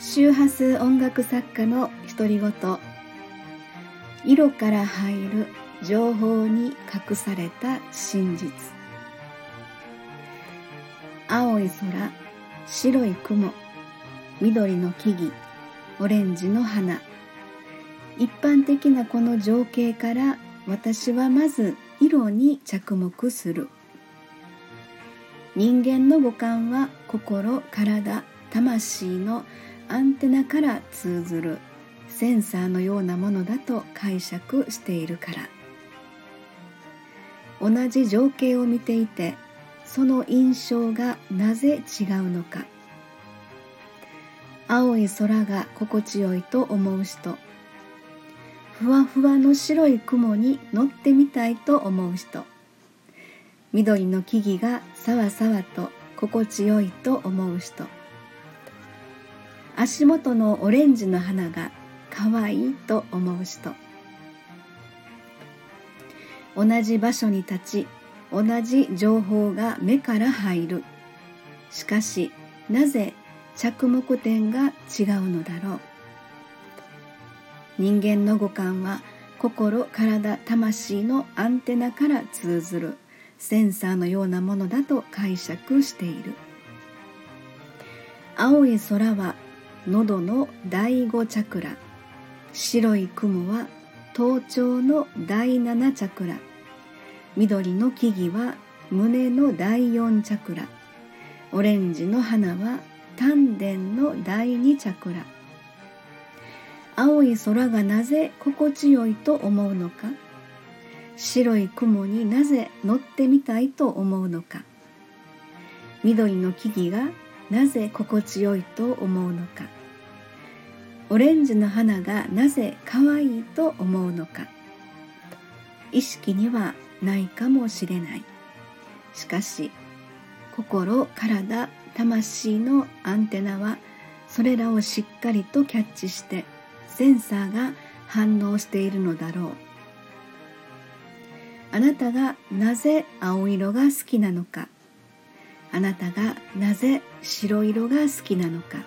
周波数音楽作家の独り言。色から入る情報に隠された真実。青い空白い雲。緑の木々オレンジの花。一般的なこの情景から私はまず色に着目する。人間の五感は心体魂のアンテナから通ずるセンサーのようなものだと解釈しているから。同じ情景を見ていてその印象がなぜ違うのか。青い空が心地よいと思う人。ふわふわの白い雲に乗ってみたいと思う人。緑の木々がさわさわと心地よいと思う人。足元のオレンジの花が可愛いと思う人。同じ場所に立ち同じ情報が目から入る。しかしなぜ着目点が違うのだろう。人間の五感は心体魂のアンテナから通ずるセンサーのようなものだと解釈している。青い空は喉の第五チャクラ。白い雲は頭頂の第七チャクラ。緑の木々は胸の第四チャクラ。オレンジの花は丹田の第二チャクラ。青い空がなぜ心地よいと思うのか。白い雲になぜ乗ってみたいと思うのか。緑の木々がなぜ心地よいと思うのか。オレンジの花がなぜ可愛いと思うのか。意識にはないかもしれない。しかし心体魂のアンテナはそれらをしっかりとキャッチしてセンサーが反応しているのだろう。あなたがなぜ青色が好きなのか。あなたがなぜ白色が好きなのか。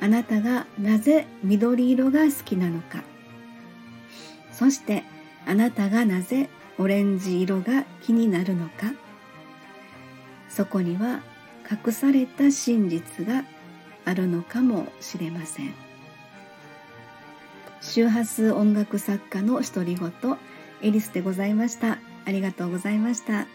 あなたがなぜ緑色が好きなのか。そしてあなたがなぜオレンジ色が気になるのか。そこには隠された真実があるのかもしれません。周波数音楽作家の独り言エリスでございました。ありがとうございました。